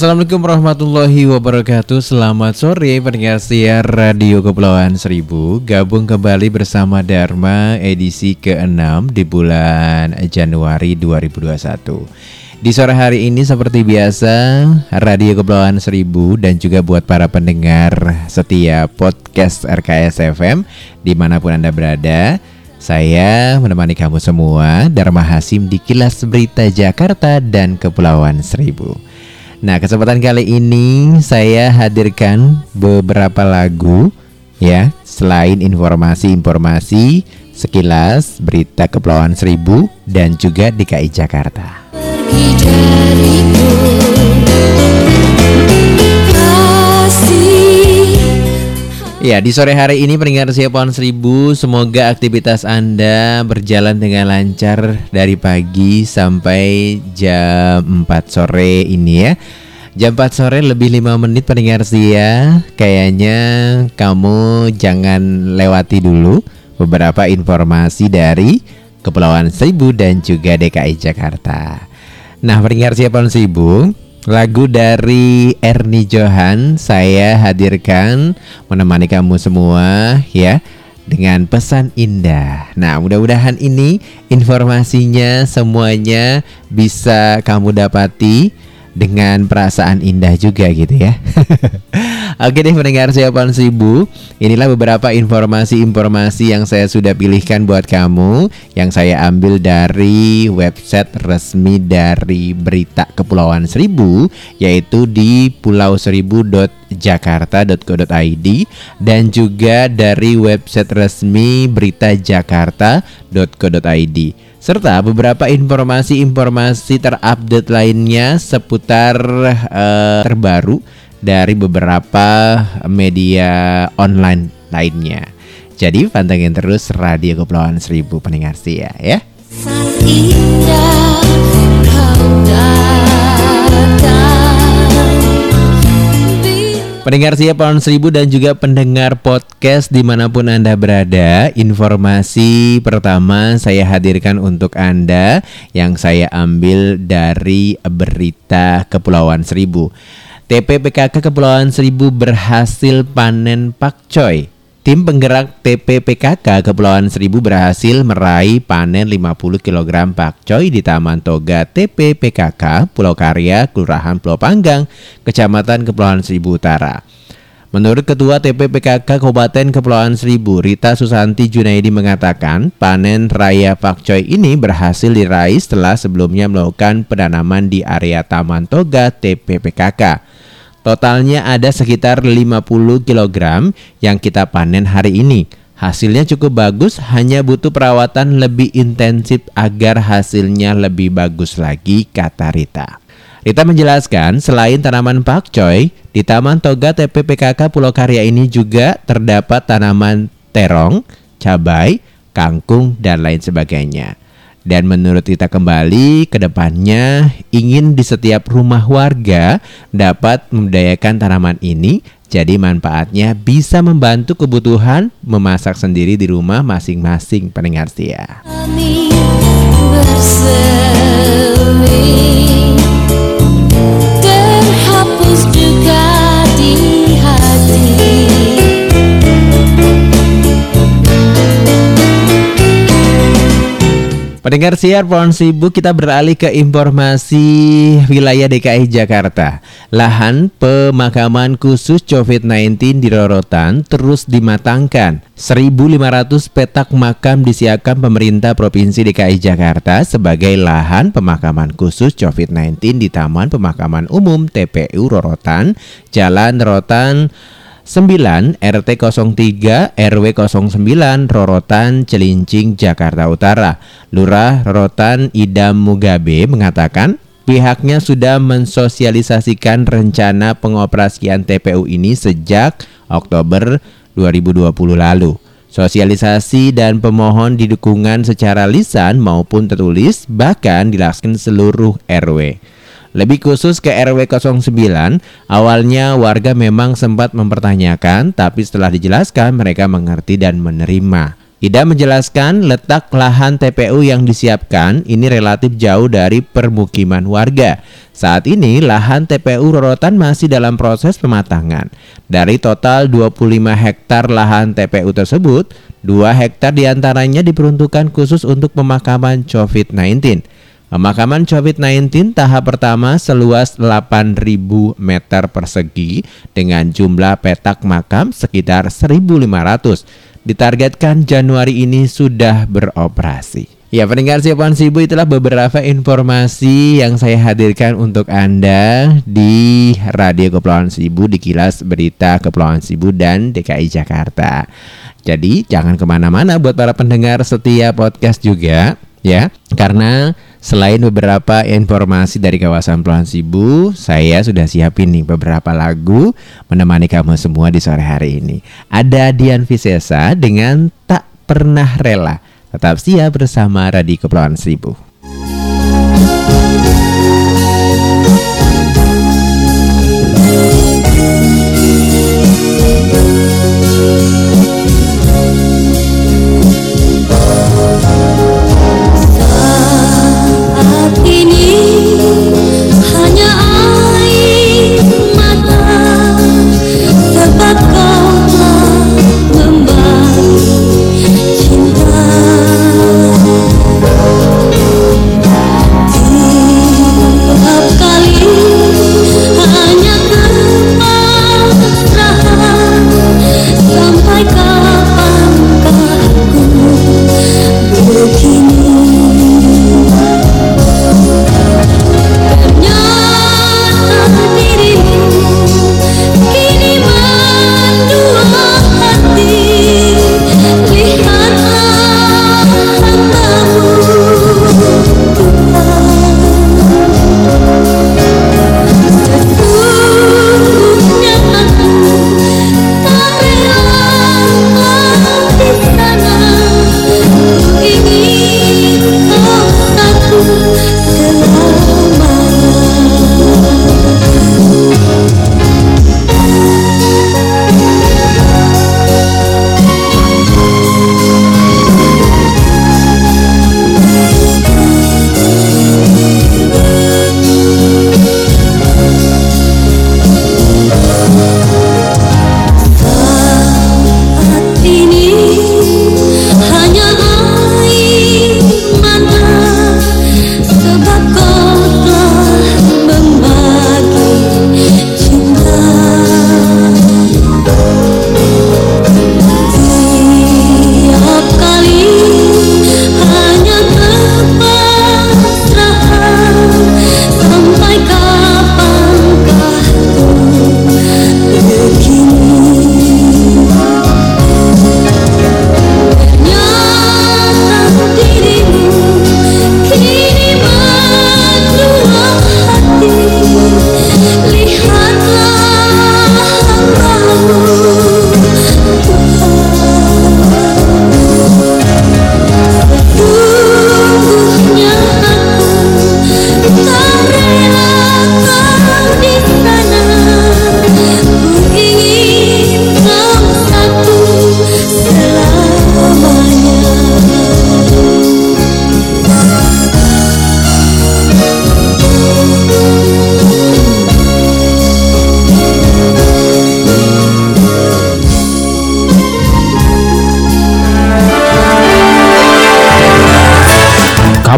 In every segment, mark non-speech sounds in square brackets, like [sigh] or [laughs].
Assalamualaikum warahmatullahi wabarakatuh. Selamat sore pendengar siar Radio Kepulauan Seribu. Gabung kembali bersama Dharma edisi ke-6 di bulan Januari 2021 Di sore hari ini seperti biasa Radio Kepulauan Seribu dan juga buat para pendengar setia podcast RKS FM Di mana pun Anda berada saya menemani kamu semua Dharma Hasim di Kilas Berita Jakarta dan Kepulauan Seribu Nah, kesempatan kali ini saya hadirkan beberapa lagu ya, selain informasi-informasi sekilas berita Kepulauan Seribu dan juga DKI Jakarta. Ya, di sore hari ini peringatan siapaan seribu Semoga aktivitas Anda berjalan dengan lancar dari pagi sampai jam 4 sore ini ya. Jam 4 sore lebih 5 menit pendengar setia. Kayaknya kamu jangan lewati dulu beberapa informasi dari Kepulauan Seribu dan juga DKI Jakarta. Nah pendengar siapaan seribu Lagu dari Ernie Johan saya hadirkan menemani kamu semua ya dengan pesan indah. Nah, mudah-mudahan ini informasinya semuanya bisa kamu dapati dengan perasaan indah juga gitu ya. [laughs] Oke deh mendengar siapaan Sibu Inilah beberapa informasi-informasi yang saya sudah pilihkan buat kamu Yang saya ambil dari website resmi dari Berita Kepulauan Seribu Yaitu di pulauseribu.jakarta.co.id Dan juga dari website resmi beritajakarta.co.id serta beberapa informasi-informasi terupdate lainnya seputar uh, terbaru dari beberapa media online lainnya. Jadi pantengin terus Radio Kepulauan Seribu pendengar ya ya. Pendengar siap pohon seribu dan juga pendengar podcast di mana pun Anda berada Informasi pertama saya hadirkan untuk Anda Yang saya ambil dari berita Kepulauan Seribu TPPKK Kepulauan Seribu berhasil panen pakcoy. Tim penggerak TPPKK Kepulauan Seribu berhasil meraih panen 50 kg pakcoy di Taman Toga TPPKK Pulau Karya, Kelurahan Pulau Panggang, Kecamatan Kepulauan Seribu Utara. Menurut Ketua TPPKK Kabupaten Kepulauan Seribu, Rita Susanti Junaidi mengatakan panen raya pakcoy ini berhasil diraih setelah sebelumnya melakukan penanaman di area Taman Toga TPPKK. Totalnya ada sekitar 50 kg yang kita panen hari ini. Hasilnya cukup bagus, hanya butuh perawatan lebih intensif agar hasilnya lebih bagus lagi, kata Rita. Rita menjelaskan, selain tanaman pakcoy, di Taman Toga TPPKK Pulau Karya ini juga terdapat tanaman terong, cabai, kangkung, dan lain sebagainya. Dan menurut kita kembali ke depannya ingin di setiap rumah warga dapat membudayakan tanaman ini jadi manfaatnya bisa membantu kebutuhan memasak sendiri di rumah masing-masing pendengar setia. terhapus juga Pendengar siar Pohon Sibuk kita beralih ke informasi wilayah DKI Jakarta. Lahan pemakaman khusus COVID-19 di Rorotan terus dimatangkan. 1.500 petak makam disiapkan pemerintah Provinsi DKI Jakarta sebagai lahan pemakaman khusus COVID-19 di Taman Pemakaman Umum TPU Rorotan, Jalan Rorotan 9 RT 03 RW 09 Rorotan Celincing Jakarta Utara. Lurah Rorotan Idam Mugabe mengatakan pihaknya sudah mensosialisasikan rencana pengoperasian TPU ini sejak Oktober 2020 lalu. Sosialisasi dan pemohon didukungan secara lisan maupun tertulis bahkan dilaksanakan seluruh RW. Lebih khusus ke RW 09, awalnya warga memang sempat mempertanyakan, tapi setelah dijelaskan mereka mengerti dan menerima. Ida menjelaskan letak lahan TPU yang disiapkan ini relatif jauh dari permukiman warga. Saat ini lahan TPU Rorotan masih dalam proses pematangan. Dari total 25 hektar lahan TPU tersebut, 2 hektar di antaranya diperuntukkan khusus untuk pemakaman COVID-19. Pemakaman COVID-19 tahap pertama seluas 8.000 meter persegi dengan jumlah petak makam sekitar 1.500. Ditargetkan Januari ini sudah beroperasi. Ya pendengar siapaan Sibu itulah beberapa informasi yang saya hadirkan untuk Anda di Radio Kepulauan Sibu di kilas berita Kepulauan Sibu dan DKI Jakarta. Jadi jangan ke mana-mana buat para pendengar setia podcast juga ya karena Selain beberapa informasi dari kawasan Pulau Sibu, saya sudah siapin nih beberapa lagu menemani kamu semua di sore hari ini. Ada Dian Visesa dengan Tak Pernah Rela. Tetap siap bersama Radio Kepulauan Seribu.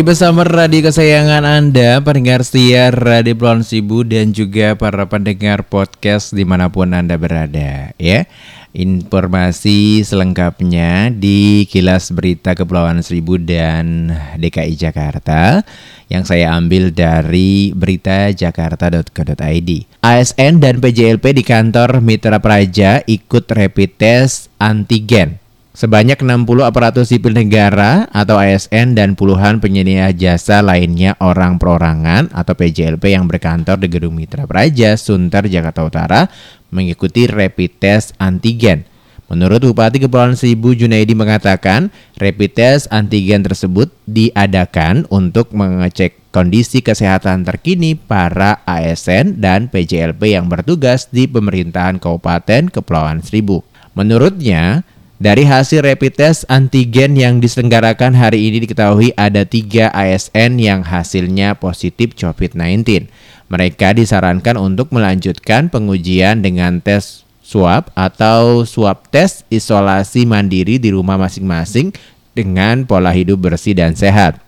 Lagi bersama radio kesayangan Anda, pendengar setia Radio Pulau Sibu dan juga para pendengar podcast di mana pun Anda berada ya. Informasi selengkapnya di Kilas Berita Kepulauan Seribu dan DKI Jakarta yang saya ambil dari beritajakarta.co.id. ASN dan PJLP di kantor Mitra Praja ikut rapid test antigen. Sebanyak 60 aparatur sipil negara atau ASN dan puluhan penyedia jasa lainnya orang perorangan atau PJLP yang berkantor di Gedung Mitra Praja, Sunter, Jakarta Utara mengikuti rapid test antigen. Menurut Bupati Kepulauan Seribu Junaidi mengatakan, rapid test antigen tersebut diadakan untuk mengecek kondisi kesehatan terkini para ASN dan PJLP yang bertugas di pemerintahan Kabupaten Kepulauan Seribu. Menurutnya, dari hasil rapid test antigen yang diselenggarakan hari ini diketahui ada tiga ASN yang hasilnya positif COVID-19. Mereka disarankan untuk melanjutkan pengujian dengan tes swab atau swab tes isolasi mandiri di rumah masing-masing dengan pola hidup bersih dan sehat.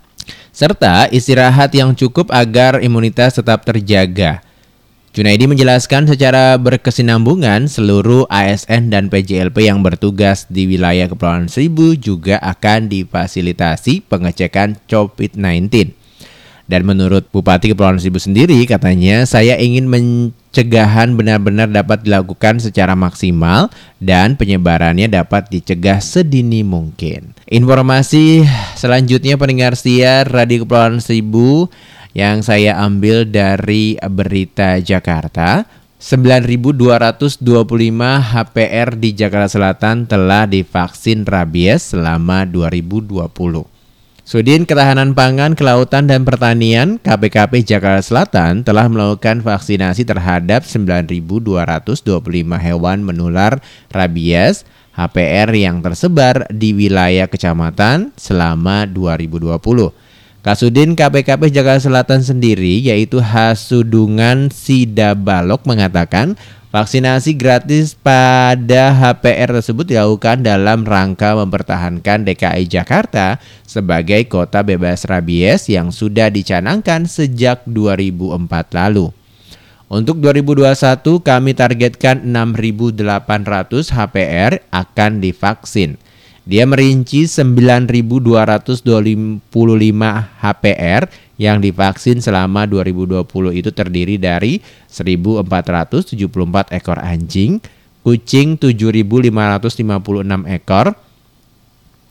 Serta istirahat yang cukup agar imunitas tetap terjaga. Junaidi menjelaskan secara berkesinambungan seluruh ASN dan PJLP yang bertugas di wilayah Kepulauan Seribu juga akan difasilitasi pengecekan COVID-19. Dan menurut Bupati Kepulauan Seribu sendiri katanya saya ingin pencegahan benar-benar dapat dilakukan secara maksimal dan penyebarannya dapat dicegah sedini mungkin. Informasi selanjutnya pendengar setia Radio Kepulauan Seribu yang saya ambil dari Berita Jakarta. 9.225 HPR di Jakarta Selatan telah divaksin rabies selama 2020. Sudin Ketahanan Pangan, Kelautan dan Pertanian KPKP Jakarta Selatan telah melakukan vaksinasi terhadap 9.225 hewan menular rabies HPR yang tersebar di wilayah kecamatan selama 2020. Kasudin KPKP Jakarta Selatan sendiri yaitu Hasudungan Sidabalok mengatakan vaksinasi gratis pada HPR tersebut dilakukan dalam rangka mempertahankan DKI Jakarta sebagai kota bebas rabies yang sudah dicanangkan sejak 2004 lalu. Untuk 2021 kami targetkan 6.800 HPR akan divaksin. Dia merinci 9.225 HPR yang divaksin selama 2020 itu terdiri dari 1.474 ekor anjing, kucing 7.556 ekor,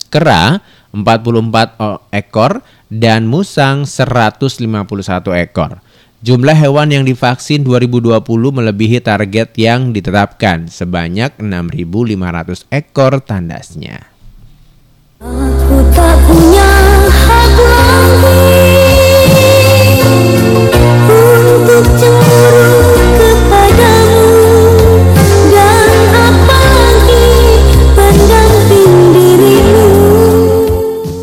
kera 44 ekor, dan musang 151 ekor. Jumlah hewan yang divaksin 2020 melebihi target yang ditetapkan sebanyak 6.500 ekor tandasnya. Aku tak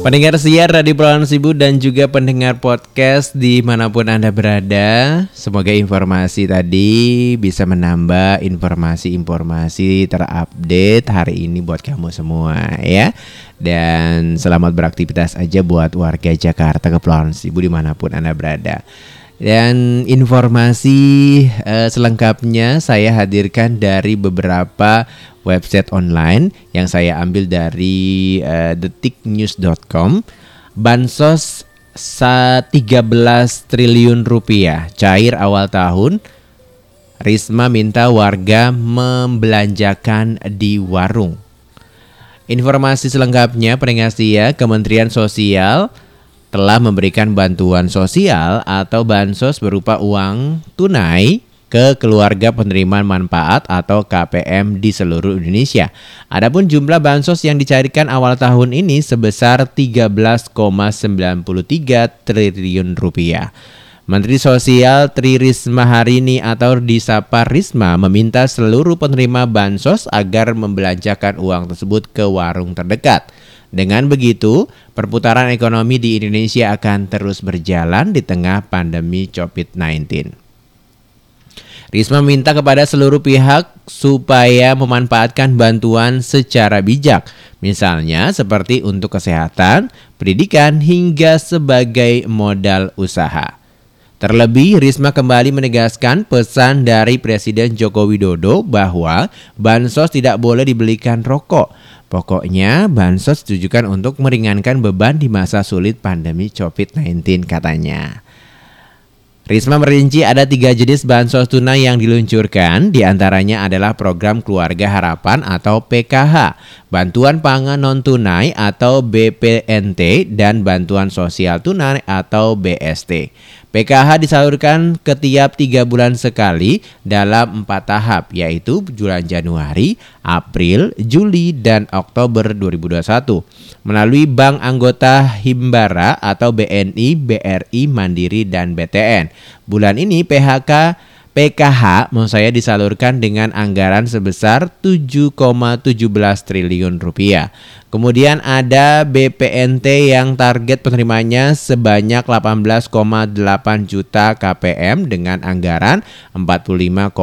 Pendengar siar Radio Pulauan Sibu dan juga pendengar podcast di mana pun Anda berada Semoga informasi tadi bisa menambah informasi-informasi terupdate hari ini buat kamu semua ya. Dan selamat beraktivitas aja buat warga Jakarta Kepulauan Sibu di mana pun Anda berada dan informasi eh, selengkapnya saya hadirkan dari beberapa website online yang saya ambil dari uh, detiknews.com. Bansos 13 triliun rupiah cair awal tahun. Risma minta warga membelanjakan di warung. Informasi selengkapnya pendengar setia Kementerian Sosial telah memberikan bantuan sosial atau bansos berupa uang tunai ke keluarga penerima manfaat atau KPM di seluruh Indonesia. Adapun jumlah bansos yang dicarikan awal tahun ini sebesar 13,93 triliun rupiah. Menteri Sosial Tri Risma Harini atau disapa Risma meminta seluruh penerima bansos agar membelanjakan uang tersebut ke warung terdekat. Dengan begitu, perputaran ekonomi di Indonesia akan terus berjalan di tengah pandemi COVID-19. Risma minta kepada seluruh pihak supaya memanfaatkan bantuan secara bijak, misalnya seperti untuk kesehatan, pendidikan, hingga sebagai modal usaha. Terlebih, Risma kembali menegaskan pesan dari Presiden Joko Widodo bahwa bansos tidak boleh dibelikan rokok. Pokoknya, bansos ditujukan untuk meringankan beban di masa sulit pandemi COVID-19 katanya. Risma merinci ada tiga jenis bansos tunai yang diluncurkan, di antaranya adalah program Keluarga Harapan atau PKH, Bantuan Pangan Non Tunai atau BPNT, dan Bantuan Sosial Tunai atau BST. PKH disalurkan ketiap tiga bulan sekali dalam empat tahap yaitu bulan Januari, April, Juli, dan Oktober 2021 melalui bank anggota Himbara atau BNI, BRI, Mandiri, dan BTN. Bulan ini PHK PKH mau saya disalurkan dengan anggaran sebesar 7,17 triliun rupiah. Kemudian ada BPNT yang target penerimanya sebanyak 18,8 juta KPM dengan anggaran 45,12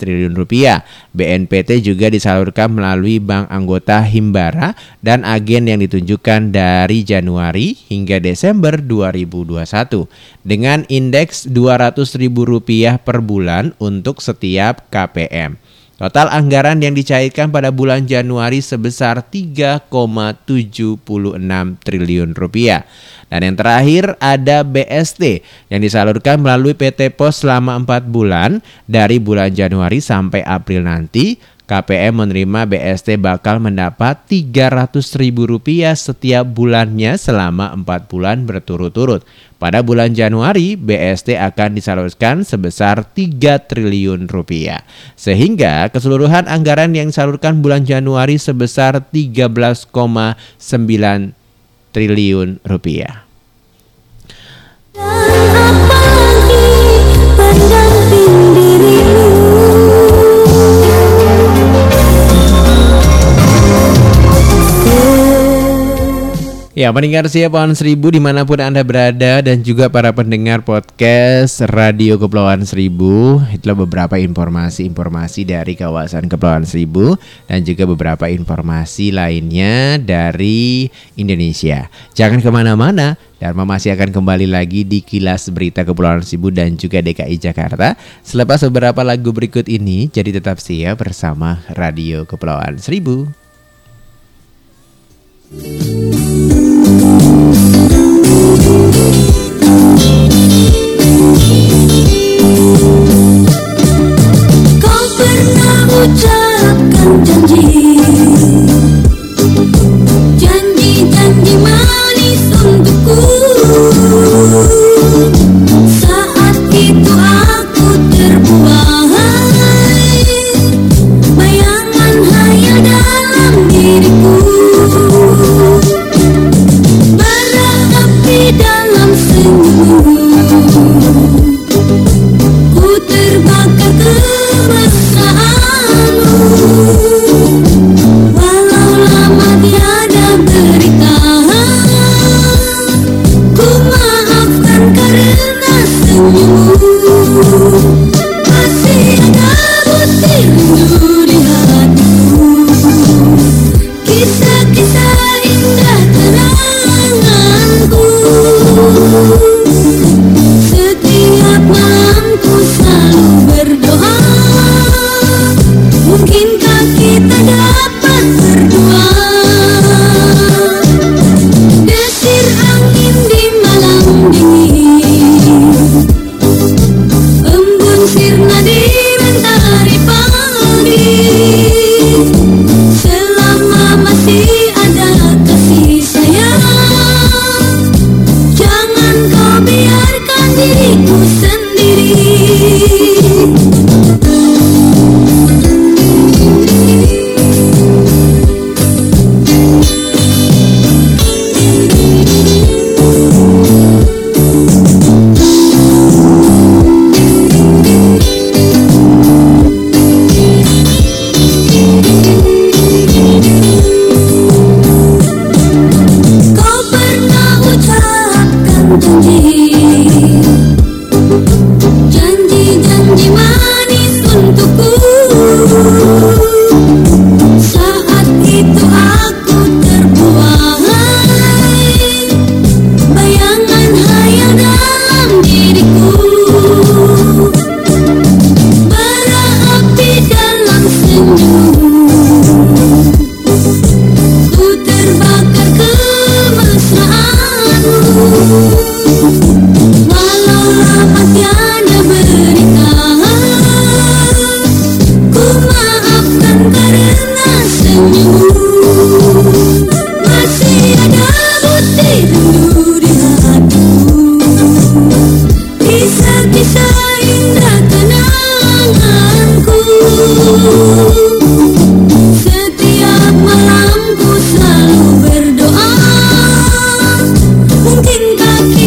triliun rupiah. BNPT juga disalurkan melalui bank anggota Himbara dan agen yang ditunjukkan dari Januari hingga Desember 2021 dengan indeks Rp200.000 per bulan untuk setiap KPM. Total anggaran yang dicairkan pada bulan Januari sebesar 3,76 triliun rupiah. Dan yang terakhir ada BST yang disalurkan melalui PT Pos selama 4 bulan dari bulan Januari sampai April nanti KPM menerima BST bakal mendapat Rp300.000 setiap bulannya selama 4 bulan berturut-turut. Pada bulan Januari, BST akan disalurkan sebesar 3 triliun rupiah. Sehingga keseluruhan anggaran yang disalurkan bulan Januari sebesar 13,9 triliun rupiah. Dan apalagi Ya, pendengar siap pohon seribu di mana pun Anda berada dan juga para pendengar podcast Radio Kepulauan Seribu Itulah beberapa informasi-informasi dari kawasan Kepulauan Seribu Dan juga beberapa informasi lainnya dari Indonesia. Jangan ke mana-mana Dharma masih akan kembali lagi di kilas berita Kepulauan Seribu dan juga DKI Jakarta. Selepas beberapa lagu berikut ini Jadi tetap siap bersama Radio Kepulauan Seribu Kau pernah ucapkan janji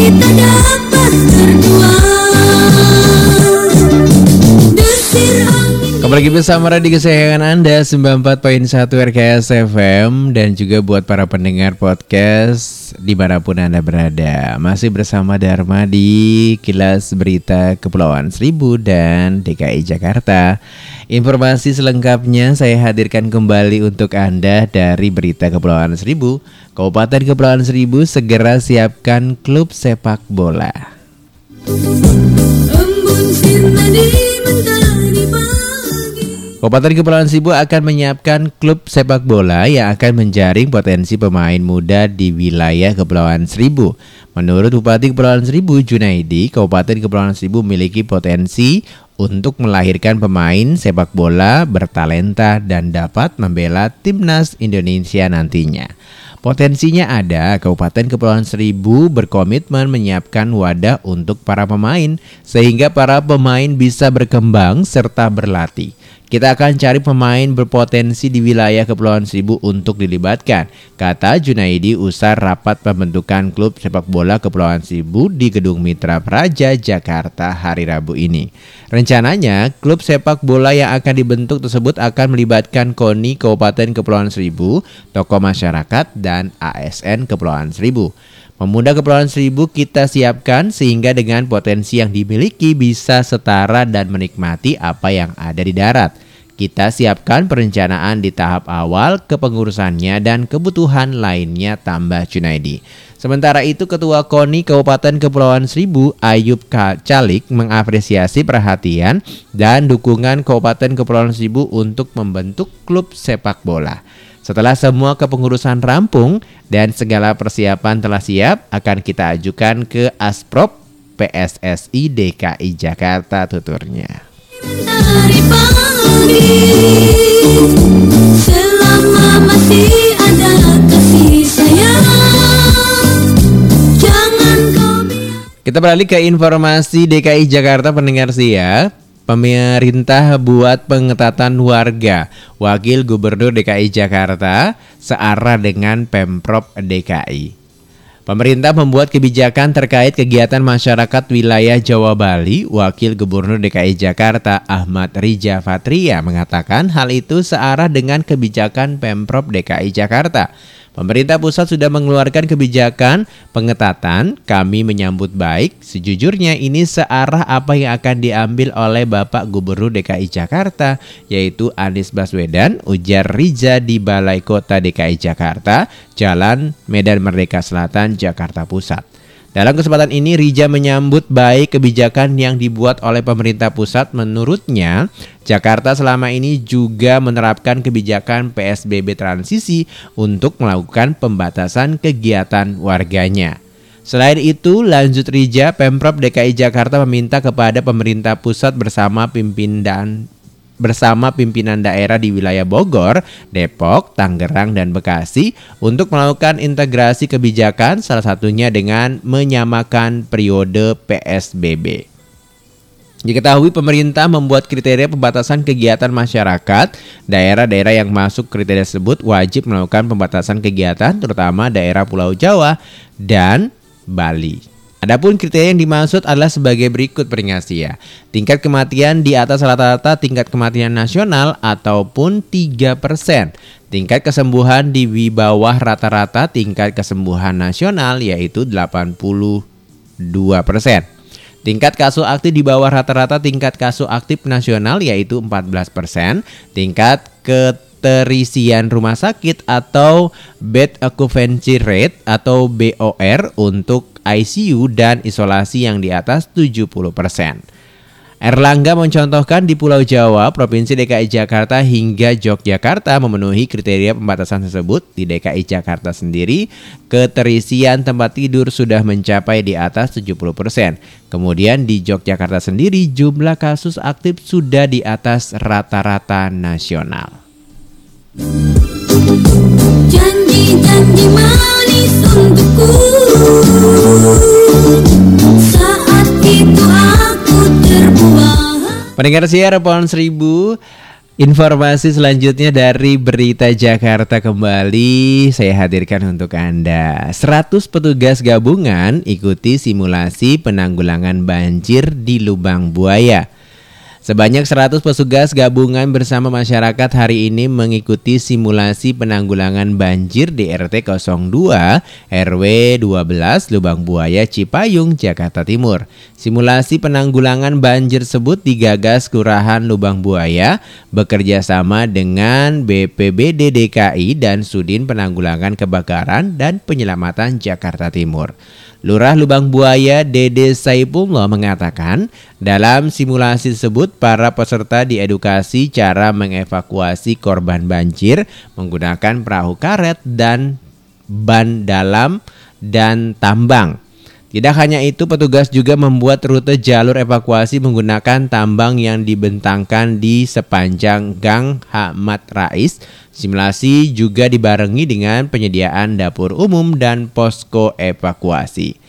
kita dapat Kembali lagi bersama radio kesayangan Anda 94.1 RKS FM dan juga buat para pendengar podcast di mana pun Anda berada. Masih bersama Dharma di Kilas Berita Kepulauan Seribu dan DKI Jakarta. Informasi selengkapnya saya hadirkan kembali untuk Anda dari Berita Kepulauan Seribu. Kabupaten Kepulauan Seribu segera siapkan klub sepak bola. Embun Kabupaten Kepulauan Seribu akan menyiapkan klub sepak bola yang akan menjaring potensi pemain muda di wilayah Kepulauan Seribu. Menurut Bupati Kepulauan Seribu Junaidi, Kabupaten Kepulauan Seribu memiliki potensi untuk melahirkan pemain sepak bola bertalenta dan dapat membela timnas Indonesia nantinya. Potensinya ada, Kabupaten Kepulauan Seribu berkomitmen menyiapkan wadah untuk para pemain sehingga para pemain bisa berkembang serta berlatih. Kita akan cari pemain berpotensi di wilayah Kepulauan Seribu untuk dilibatkan, kata Junaidi usai rapat pembentukan klub sepak bola Kepulauan Seribu di Gedung Mitra Praja, Jakarta hari Rabu ini. Rencananya, klub sepak bola yang akan dibentuk tersebut akan melibatkan KONI Kabupaten Kepulauan Seribu, tokoh masyarakat, dan ASN Kepulauan Seribu. Pemuda Kepulauan Seribu kita siapkan sehingga dengan potensi yang dimiliki bisa setara dan menikmati apa yang ada di darat. Kita siapkan perencanaan di tahap awal kepengurusannya dan kebutuhan lainnya tambah Junaidi. Sementara itu Ketua KONI Kabupaten Kepulauan Seribu Ayub. Calik mengapresiasi perhatian dan dukungan Kabupaten Kepulauan Seribu untuk membentuk klub sepak bola. Setelah semua kepengurusan rampung dan segala persiapan telah siap, akan kita ajukan ke Asprop PSSI DKI Jakarta tuturnya. Selama masih ada kasih sayang Kita beralih ke informasi DKI Jakarta pendengar sih ya. Pemerintah buat pengetatan warga. Wakil Gubernur DKI Jakarta searah dengan Pemprov DKI. Pemerintah membuat kebijakan terkait kegiatan masyarakat wilayah Jawa Bali. Wakil Gubernur DKI Jakarta Ahmad Rija Fatria mengatakan hal itu searah dengan kebijakan Pemprov DKI Jakarta. Pemerintah pusat sudah mengeluarkan kebijakan pengetatan. Kami menyambut baik. Sejujurnya ini searah apa yang akan diambil oleh Bapak Gubernur DKI Jakarta yaitu Anies Baswedan, ujar Riza di Balai Kota DKI Jakarta, Jalan Medan Merdeka Selatan, Jakarta Pusat. Dalam kesempatan ini Rija menyambut baik kebijakan yang dibuat oleh pemerintah pusat. Menurutnya, Jakarta selama ini juga menerapkan kebijakan PSBB transisi untuk melakukan pembatasan kegiatan warganya. Selain itu, lanjut Rija, Pemprov DKI Jakarta meminta kepada pemerintah pusat bersama pimpinan bersama pimpinan daerah di wilayah Bogor, Depok, Tangerang, dan Bekasi untuk melakukan integrasi kebijakan salah satunya dengan menyamakan periode PSBB. Diketahui pemerintah membuat kriteria pembatasan kegiatan masyarakat. Daerah-daerah yang masuk kriteria tersebut wajib melakukan pembatasan kegiatan terutama daerah Pulau Jawa dan Bali. Adapun kriteria yang dimaksud adalah sebagai berikut peringati ya. Tingkat kematian di atas rata-rata tingkat kematian nasional ataupun 3%. Tingkat kesembuhan di bawah rata-rata tingkat kesembuhan nasional yaitu 82%. Tingkat kasus aktif di bawah rata-rata tingkat kasus aktif nasional yaitu 14%. Tingkat keterisian rumah sakit atau bed occupancy rate atau BOR untuk ICU dan isolasi yang di atas 70%. Erlangga mencontohkan di Pulau Jawa, Provinsi DKI Jakarta hingga Yogyakarta memenuhi kriteria pembatasan tersebut. Di DKI Jakarta sendiri, keterisian tempat tidur sudah mencapai di atas 70%. Kemudian di Yogyakarta sendiri, jumlah kasus aktif sudah di atas rata-rata nasional. Janji-janji Pendengar siar Pohon Seribu Informasi selanjutnya dari Berita Jakarta kembali. Saya hadirkan untuk Anda. 100 petugas gabungan ikuti simulasi penanggulangan banjir di Lubang Buaya Sebanyak 100 petugas gabungan bersama masyarakat hari ini mengikuti simulasi penanggulangan banjir di RT 02 RW 12 Lubang Buaya Cipayung Jakarta Timur. Simulasi penanggulangan banjir tersebut digagas Kelurahan Lubang Buaya bekerja sama dengan BPBD DKI dan Sudin Penanggulangan Kebakaran dan Penyelamatan Jakarta Timur. Lurah Lubang Buaya Dede Saipullah mengatakan dalam simulasi tersebut para peserta diedukasi cara mengevakuasi korban banjir menggunakan perahu karet dan ban dalam dan tambang. Tidak hanya itu, petugas juga membuat rute jalur evakuasi menggunakan tambang yang dibentangkan di sepanjang Gang Hamad Rais. Simulasi juga dibarengi dengan penyediaan dapur umum dan posko evakuasi.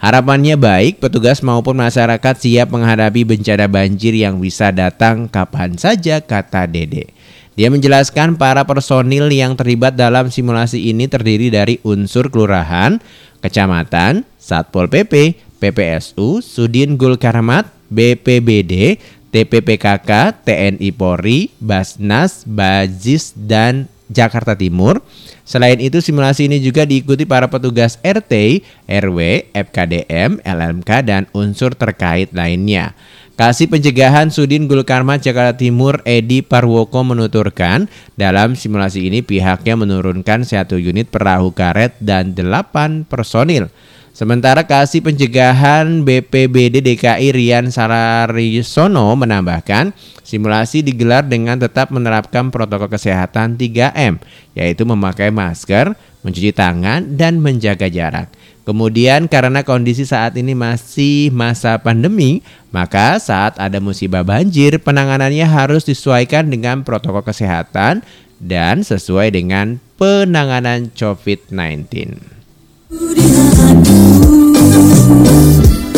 Harapannya baik, petugas maupun masyarakat siap menghadapi bencana banjir yang bisa datang kapan saja, kata Dede. Dia menjelaskan para personil yang terlibat dalam simulasi ini terdiri dari unsur kelurahan, kecamatan, Satpol PP, PPSU, Sudin Gul Karamat, BPBD, TPPKK, TNI Polri, Basnas, Bajis, dan Jakarta Timur. Selain itu, simulasi ini juga diikuti para petugas RT, RW, FKDM, LMK, dan unsur terkait lainnya. Kasih Pencegahan Sudin Gulkarmat Jakarta Timur Edi Parwoko menuturkan dalam simulasi ini pihaknya menurunkan satu unit perahu karet dan delapan personil. Sementara Kasih Pencegahan BPBD DKI Rian Sararisono menambahkan, simulasi digelar dengan tetap menerapkan protokol kesehatan 3M, yaitu memakai masker, mencuci tangan, dan menjaga jarak. Kemudian karena kondisi saat ini masih masa pandemi, maka saat ada musibah banjir, penanganannya harus disesuaikan dengan protokol kesehatan dan sesuai dengan penanganan COVID-19.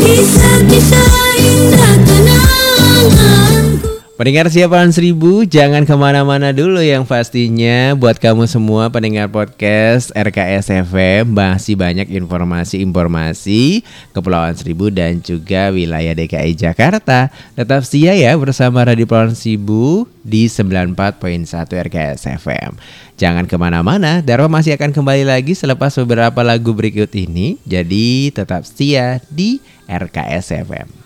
Di sekitar indah tenangan. Pendengar siapaan seribu, jangan ke mana-mana dulu yang pastinya buat kamu semua pendengar podcast RKS FM masih banyak informasi-informasi Kepulauan Seribu dan juga wilayah DKI Jakarta. Tetap setia ya bersama Radio Kepulauan Seribu di 94.1 RKS FM. Jangan ke mana-mana, Darwa masih akan kembali lagi selepas beberapa lagu berikut ini. Jadi tetap setia di RKS FM.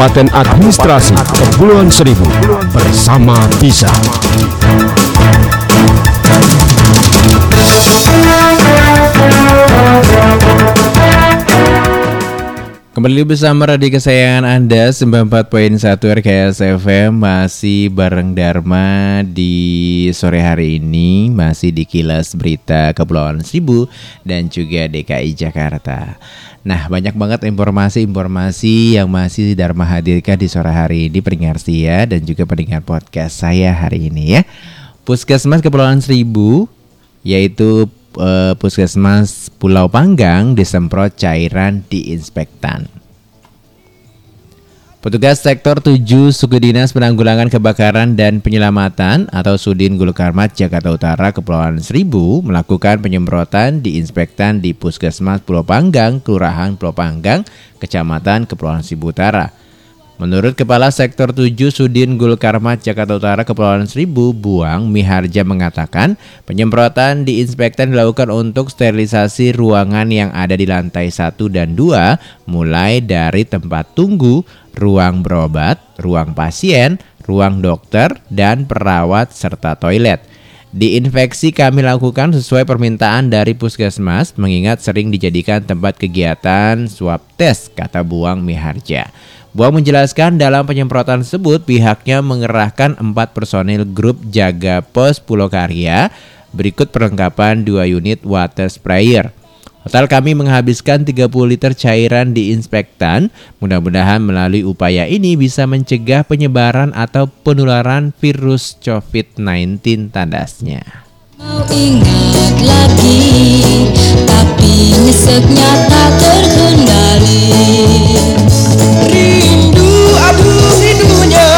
Kabupaten Administrasi Kepulauan Seribu bersama bisa. Kembali bersama radio kesayangan Anda 94.1 RKS FM Masih bareng Dharma di sore hari ini. Masih di kilas berita Kepulauan Seribu Dan juga DKI Jakarta Nah banyak banget informasi-informasi yang masih Dharma hadirkan di sore hari ini Pendengar setia dan juga pendengar podcast saya hari ini ya Puskesmas Kepulauan Seribu Yaitu uh, Puskesmas Pulau Panggang disemprot cairan diinspektan. Petugas Sektor 7 Suku Dinas Penanggulangan Kebakaran dan Penyelamatan atau Sudin Gulukarmat Jakarta Utara Kepulauan Seribu melakukan penyemprotan di inspektan di Puskesmas Pulau Panggang, Kelurahan Pulau Panggang, Kecamatan Kepulauan Seribu Utara. Menurut Kepala Sektor 7 Sudin Gulkarmat Jakarta Utara Kepulauan Seribu, Buang Miharja mengatakan penyemprotan di inspektan dilakukan untuk sterilisasi ruangan yang ada di lantai 1 dan 2 mulai dari tempat tunggu, ruang berobat, ruang pasien, ruang dokter, dan perawat serta toilet. Diinfeksi kami lakukan sesuai permintaan dari puskesmas mengingat sering dijadikan tempat kegiatan swab tes, kata Buang Miharja. Buang menjelaskan dalam penyemprotan tersebut pihaknya mengerahkan empat personil grup jaga pos Pulau Karya berikut perlengkapan dua unit water sprayer. Total kami menghabiskan 30 liter cairan di inspektan. Mudah-mudahan melalui upaya ini bisa mencegah penyebaran atau penularan virus COVID-19 tandasnya. Mau ingat lagi Tapi nyeseknya tak terkendali Rindu aduh rindunya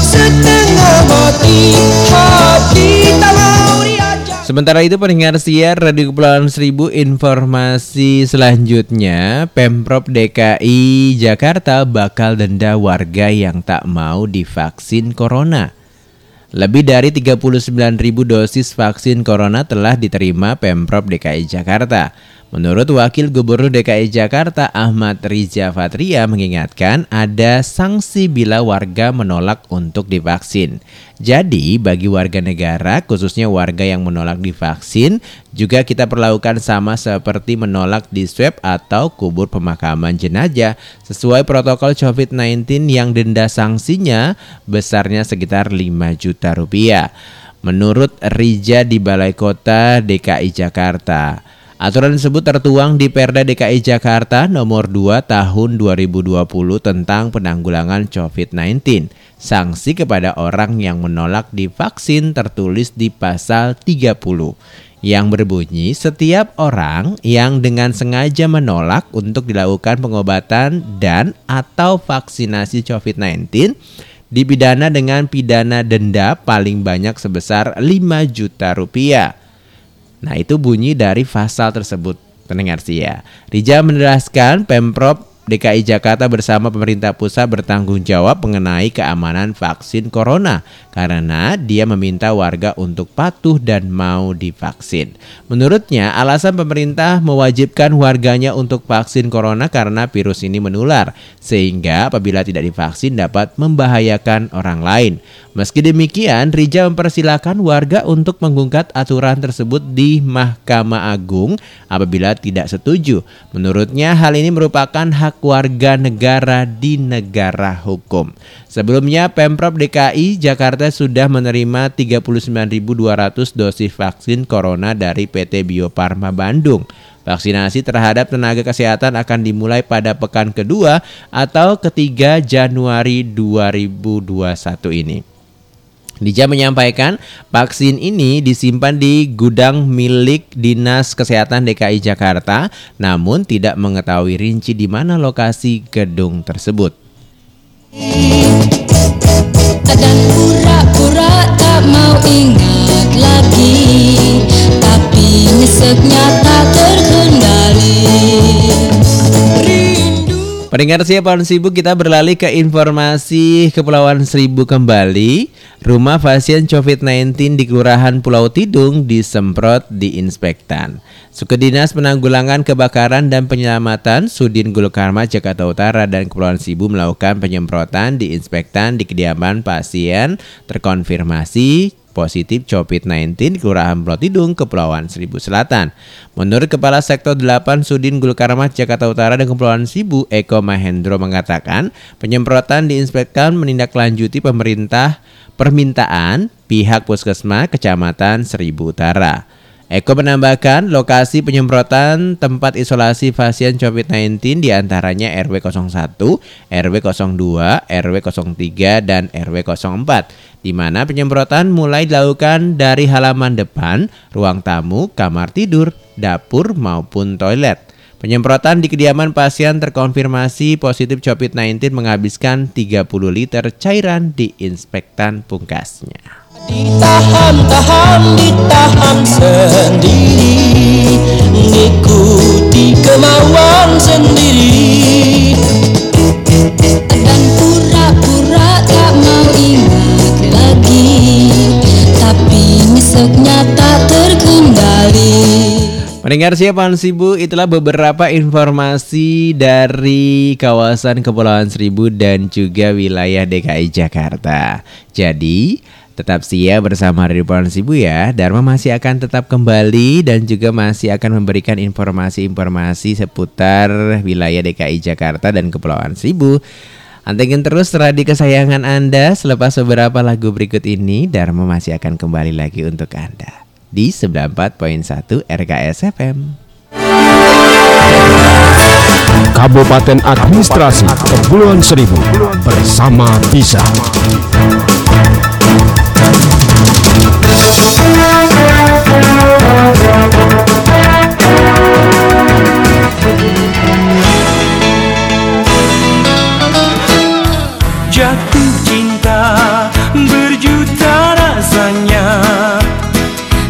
Setengah mati Hati Sementara itu pendengar siar Radio Kepulauan Seribu informasi selanjutnya Pemprov DKI Jakarta bakal denda warga yang tak mau divaksin corona. Lebih dari 39.000 dosis vaksin corona telah diterima Pemprov DKI Jakarta. Menurut Wakil Gubernur DKI Jakarta Ahmad Riza Fatria mengingatkan ada sanksi bila warga menolak untuk divaksin. Jadi bagi warga negara khususnya warga yang menolak divaksin juga kita perlakukan sama seperti menolak di swab atau kubur pemakaman jenazah sesuai protokol COVID-19 yang denda sanksinya besarnya sekitar 5 juta rupiah. Menurut Rija di Balai Kota DKI Jakarta. Aturan tersebut tertuang di Perda DKI Jakarta nomor 2 tahun 2020 tentang penanggulangan COVID-19. Sanksi kepada orang yang menolak divaksin tertulis di pasal 30 yang berbunyi setiap orang yang dengan sengaja menolak untuk dilakukan pengobatan dan atau vaksinasi COVID-19 dipidana dengan pidana denda paling banyak sebesar 5 juta rupiah. Nah itu bunyi dari pasal tersebut pendengar sih ya. Rija menjelaskan Pemprov DKI Jakarta bersama pemerintah pusat bertanggung jawab mengenai keamanan vaksin corona karena dia meminta warga untuk patuh dan mau divaksin. Menurutnya, alasan pemerintah mewajibkan warganya untuk vaksin corona karena virus ini menular, sehingga apabila tidak divaksin dapat membahayakan orang lain. Meski demikian, Rija mempersilahkan warga untuk menggugat aturan tersebut di Mahkamah Agung apabila tidak setuju. Menurutnya, hal ini merupakan hak warga negara di negara hukum. Sebelumnya, Pemprov DKI Jakarta sudah menerima 39.200 dosis vaksin corona dari PT Bio Farma Bandung. Vaksinasi terhadap tenaga kesehatan akan dimulai pada pekan kedua atau ketiga Januari 2021 ini. Dija menyampaikan vaksin ini disimpan di gudang milik Dinas Kesehatan DKI Jakarta, namun tidak mengetahui rinci di mana lokasi gedung tersebut. Pendengar siapa Seribu kita beralih ke informasi Kepulauan Seribu kembali. Rumah pasien COVID-19 di Kelurahan Pulau Tidung disemprot diinspektan. Suku Dinas Penanggulangan Kebakaran dan Penyelamatan Sudin Gulukarma Jakarta Utara dan Kepulauan Seribu melakukan penyemprotan diinspektan di kediaman pasien terkonfirmasi positif COVID-19 di Kelurahan Pulau Tidung, Kepulauan Seribu Selatan. Menurut Kepala Sektor 8 Sudin Gulkarmat Jakarta Utara dan Kepulauan Seribu, Eko Mahendro mengatakan penyemprotan diinspekkan menindaklanjuti pemerintah permintaan pihak puskesmas Kecamatan Seribu Utara. Eko menambahkan lokasi penyemprotan tempat isolasi pasien COVID-19 di antaranya RW 01, RW 02, RW 03, dan RW 04 di mana penyemprotan mulai dilakukan dari halaman depan, ruang tamu, kamar tidur, dapur maupun toilet. Penyemprotan di kediaman pasien terkonfirmasi positif COVID-19 menghabiskan 30 liter cairan di inspektan pungkasnya. Ditahan-tahan, ditahan sendiri. Ngikuti kemauan sendiri. Dan pura-pura tak mau ingat lagi. Tapi besoknya tak terkendali. Pendengar siapa Sibu, itulah beberapa informasi dari kawasan Kepulauan Seribu dan juga wilayah DKI Jakarta. Jadi, tetap setia bersama Ridwan Sibu ya. Dharma masih akan tetap kembali dan juga masih akan memberikan informasi-informasi seputar wilayah DKI Jakarta dan Kepulauan Seribu. Antengin terus radio kesayangan Anda selepas beberapa lagu berikut ini Dharma masih akan kembali lagi untuk Anda di 94.1 RKS FM. Kabupaten Administrasi Kepulauan Seribu bersama Bisa. Jatuh cinta berjuta rasanya.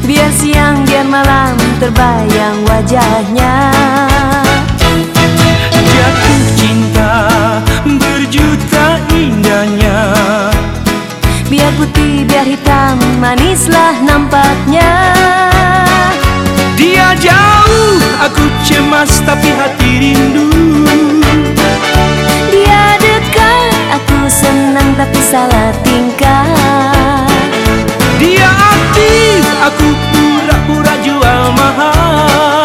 Biar siang biar malam terbayang wajahnya biar hitam manislah nampaknya. Dia jauh aku cemas tapi hati rindu. Dia dekat aku senang tapi salah tingkah. Dia aktif aku pura-pura jual mahal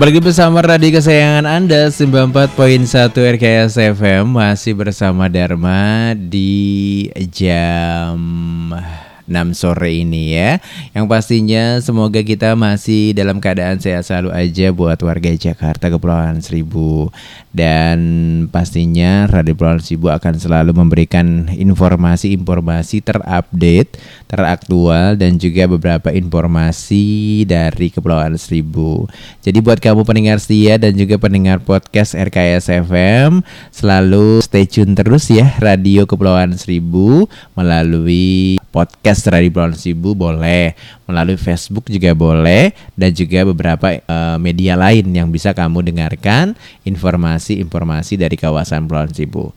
Kembali bersama radio kesayangan Anda 94.1 RKS FM Masih bersama Dharma di jam 6 sore ini ya. Yang pastinya semoga kita masih dalam keadaan sehat selalu aja buat warga Jakarta Kepulauan Seribu. Dan pastinya Radio Kepulauan Seribu akan selalu memberikan informasi-informasi terupdate, teraktual dan juga beberapa informasi dari Kepulauan Seribu. Jadi buat kamu pendengar setia dan juga pendengar podcast RKS FM selalu stay tune terus ya Radio Kepulauan Seribu melalui podcast Radio Brown Sibu boleh, melalui Facebook juga boleh dan juga beberapa uh, media lain yang bisa kamu dengarkan informasi-informasi dari kawasan Brown Sibu.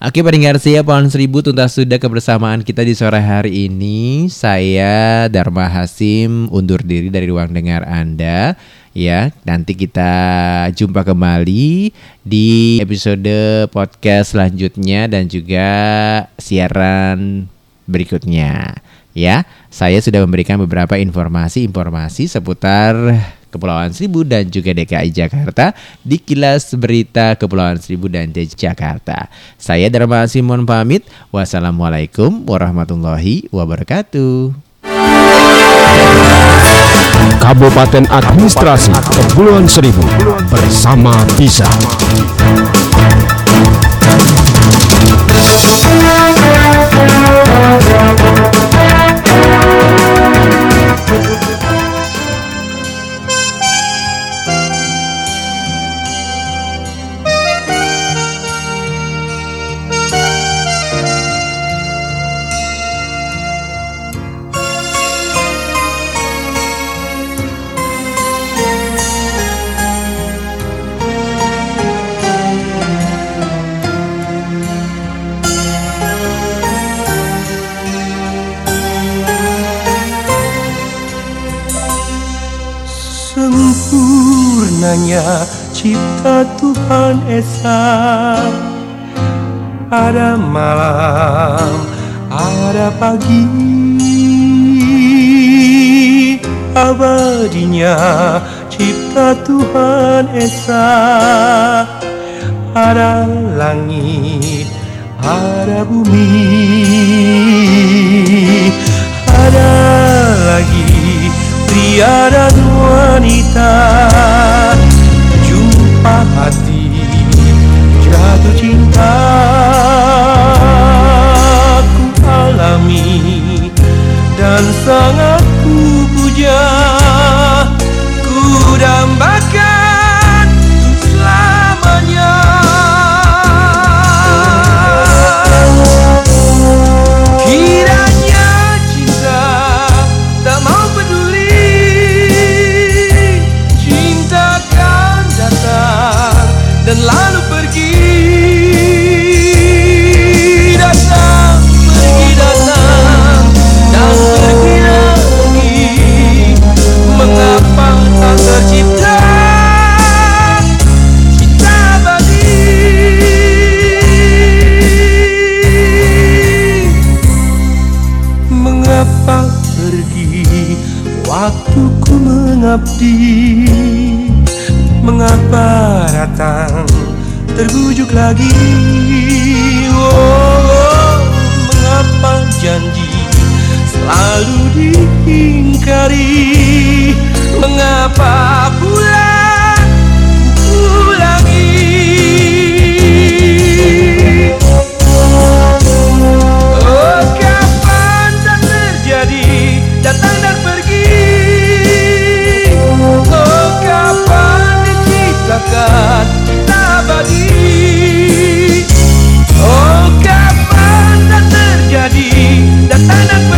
Oke pendengar saya pohon seribu tuntas sudah kebersamaan kita di sore hari ini Saya Dharma Hasim undur diri dari ruang dengar Anda Ya nanti kita jumpa kembali di episode podcast selanjutnya dan juga siaran berikutnya. Ya, saya sudah memberikan beberapa informasi-informasi seputar Kepulauan Seribu dan juga DKI Jakarta di kilas berita Kepulauan Seribu dan Jakarta. Saya Dharma Simon pamit. Wassalamualaikum warahmatullahi wabarakatuh. Kabupaten Administrasi Kepulauan Seribu bersama bisa. Sempurnanya cipta Tuhan Esa. Ada malam, ada pagi. Abadinya cipta Tuhan Esa. Ada langit, ada bumi. Ada lagi pria dan wanita Jumpa hati jatuh cinta Ku alami dan sangat ku puja. Ku dambakan mengabdi Mengapa datang terbujuk lagi? Oh, oh, Mengapa janji selalu diingkari? Mengapa pula takkan abadi Oh kapan tak terjadi? Dan tanah